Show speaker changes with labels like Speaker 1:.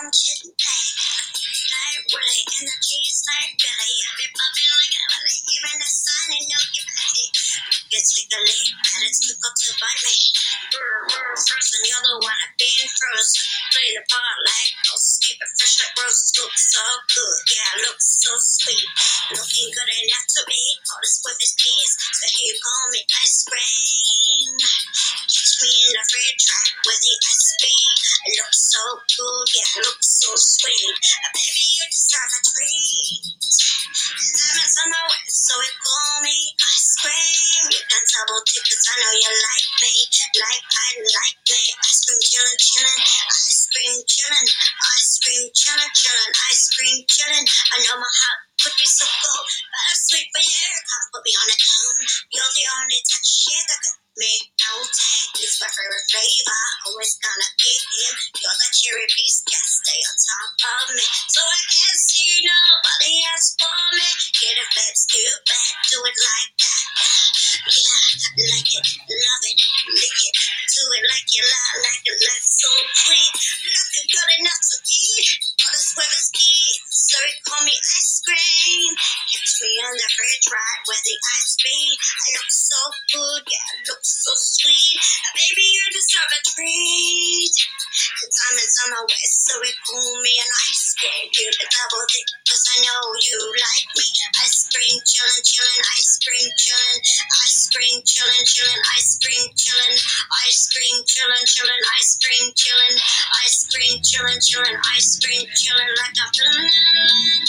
Speaker 1: I'm conscious pain. Like Willie and the cheese like Billy. Be popping like a Willie. Even the sun ain't no Way. You take the lead, and it's too good to bite me. Brr, brr, frozen. You're the one I've been frozen. Play the part like ghost. Keep it fresh like roses. Looks so good. Yeah, looks so sweet. Looking good enough to be. All this with good, yeah, it looks so sweet. Uh, baby, you deserve a treat. Diamonds on my way, so it call me ice cream. You can double 'cause I know you like me, like I like me. Ice cream chillin', chillin', ice cream chillin', ice cream chillin', chillin', ice cream chillin'. I know my heart could be so cold, but I'm sweet for you. Come put me on a cone. You're the only touch yeah, that make no flavor, always gonna pick him. You're the cherry piece, just stay on top of me. So I can't see nobody else for me. Get a let's do do it like that. Yeah, like it, love it, lick it, do it like you lie, like it, like so sweet. Nothing good enough to eat. All this weather's key, so it call me ice cream. Catch me on the fridge right where the ice be. I look so good, yeah, so it cool me an ice cream. You the double dick, cause I know you like me. Ice cream, chillin', chillin', ice cream, chillin', ice cream, chillin', chillin', ice cream, chillin', ice cream, chillin', chillin', ice cream, chillin', ice cream, chillin', chillin', ice cream, chillin' like a